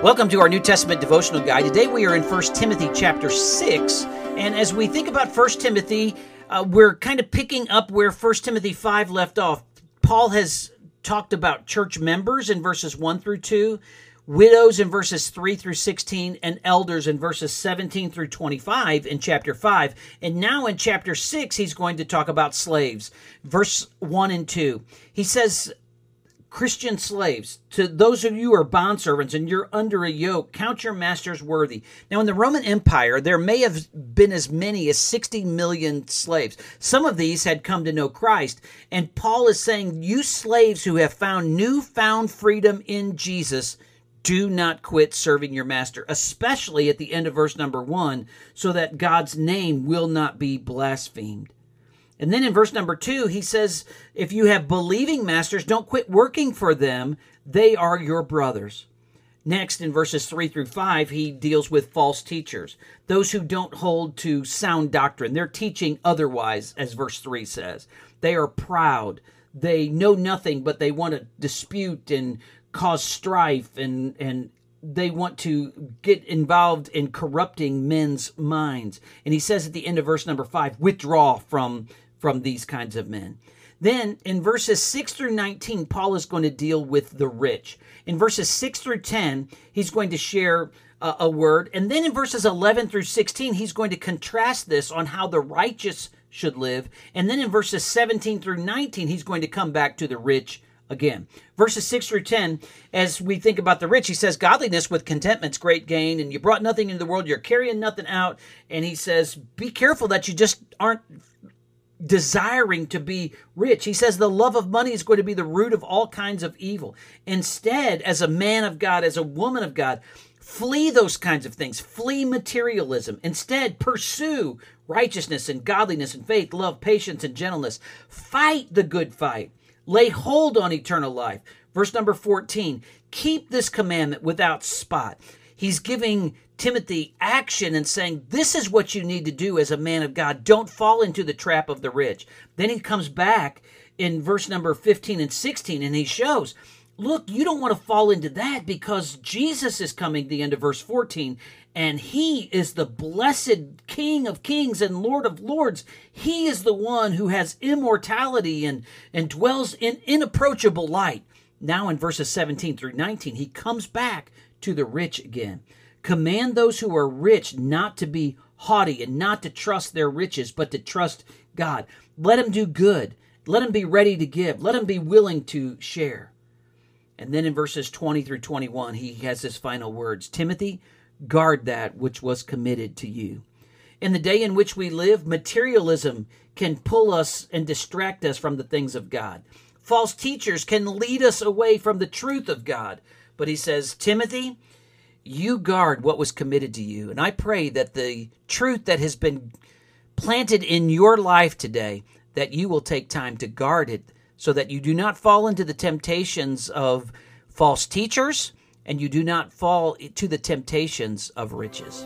Welcome to our New Testament devotional guide. Today we are in 1 Timothy chapter 6. And as we think about 1 Timothy, uh, we're kind of picking up where 1 Timothy 5 left off. Paul has talked about church members in verses 1 through 2, widows in verses 3 through 16, and elders in verses 17 through 25 in chapter 5. And now in chapter 6, he's going to talk about slaves. Verse 1 and 2. He says, Christian slaves, to those of you who are bondservants and you're under a yoke, count your masters worthy. Now, in the Roman Empire, there may have been as many as 60 million slaves. Some of these had come to know Christ. And Paul is saying, You slaves who have found newfound freedom in Jesus, do not quit serving your master, especially at the end of verse number one, so that God's name will not be blasphemed. And then in verse number two, he says, If you have believing masters, don't quit working for them. They are your brothers. Next, in verses 3 through 5, he deals with false teachers, those who don't hold to sound doctrine. They're teaching otherwise, as verse 3 says. They are proud. They know nothing, but they want to dispute and cause strife and, and they want to get involved in corrupting men's minds. And he says at the end of verse number 5, withdraw from from these kinds of men. Then in verses 6 through 19, Paul is going to deal with the rich. In verses 6 through 10, he's going to share a, a word. And then in verses 11 through 16, he's going to contrast this on how the righteous should live. And then in verses 17 through 19, he's going to come back to the rich again. Verses 6 through 10, as we think about the rich, he says, Godliness with contentment's great gain, and you brought nothing into the world, you're carrying nothing out. And he says, Be careful that you just aren't desiring to be rich. He says the love of money is going to be the root of all kinds of evil. Instead, as a man of God, as a woman of God, flee those kinds of things. Flee materialism. Instead, pursue righteousness and godliness and faith, love, patience, and gentleness. Fight the good fight. Lay hold on eternal life. Verse number 14 Keep this commandment without spot. He's giving Timothy action and saying, This is what you need to do as a man of God. Don't fall into the trap of the rich. Then he comes back in verse number 15 and 16 and he shows, Look, you don't want to fall into that because Jesus is coming, the end of verse 14, and he is the blessed King of kings and Lord of lords. He is the one who has immortality and, and dwells in inapproachable light. Now, in verses 17 through 19, he comes back to the rich again. Command those who are rich not to be haughty and not to trust their riches, but to trust God. Let them do good. Let them be ready to give. Let them be willing to share. And then in verses 20 through 21, he has his final words Timothy, guard that which was committed to you. In the day in which we live, materialism can pull us and distract us from the things of God. False teachers can lead us away from the truth of God. But he says, Timothy, you guard what was committed to you. And I pray that the truth that has been planted in your life today, that you will take time to guard it so that you do not fall into the temptations of false teachers and you do not fall to the temptations of riches.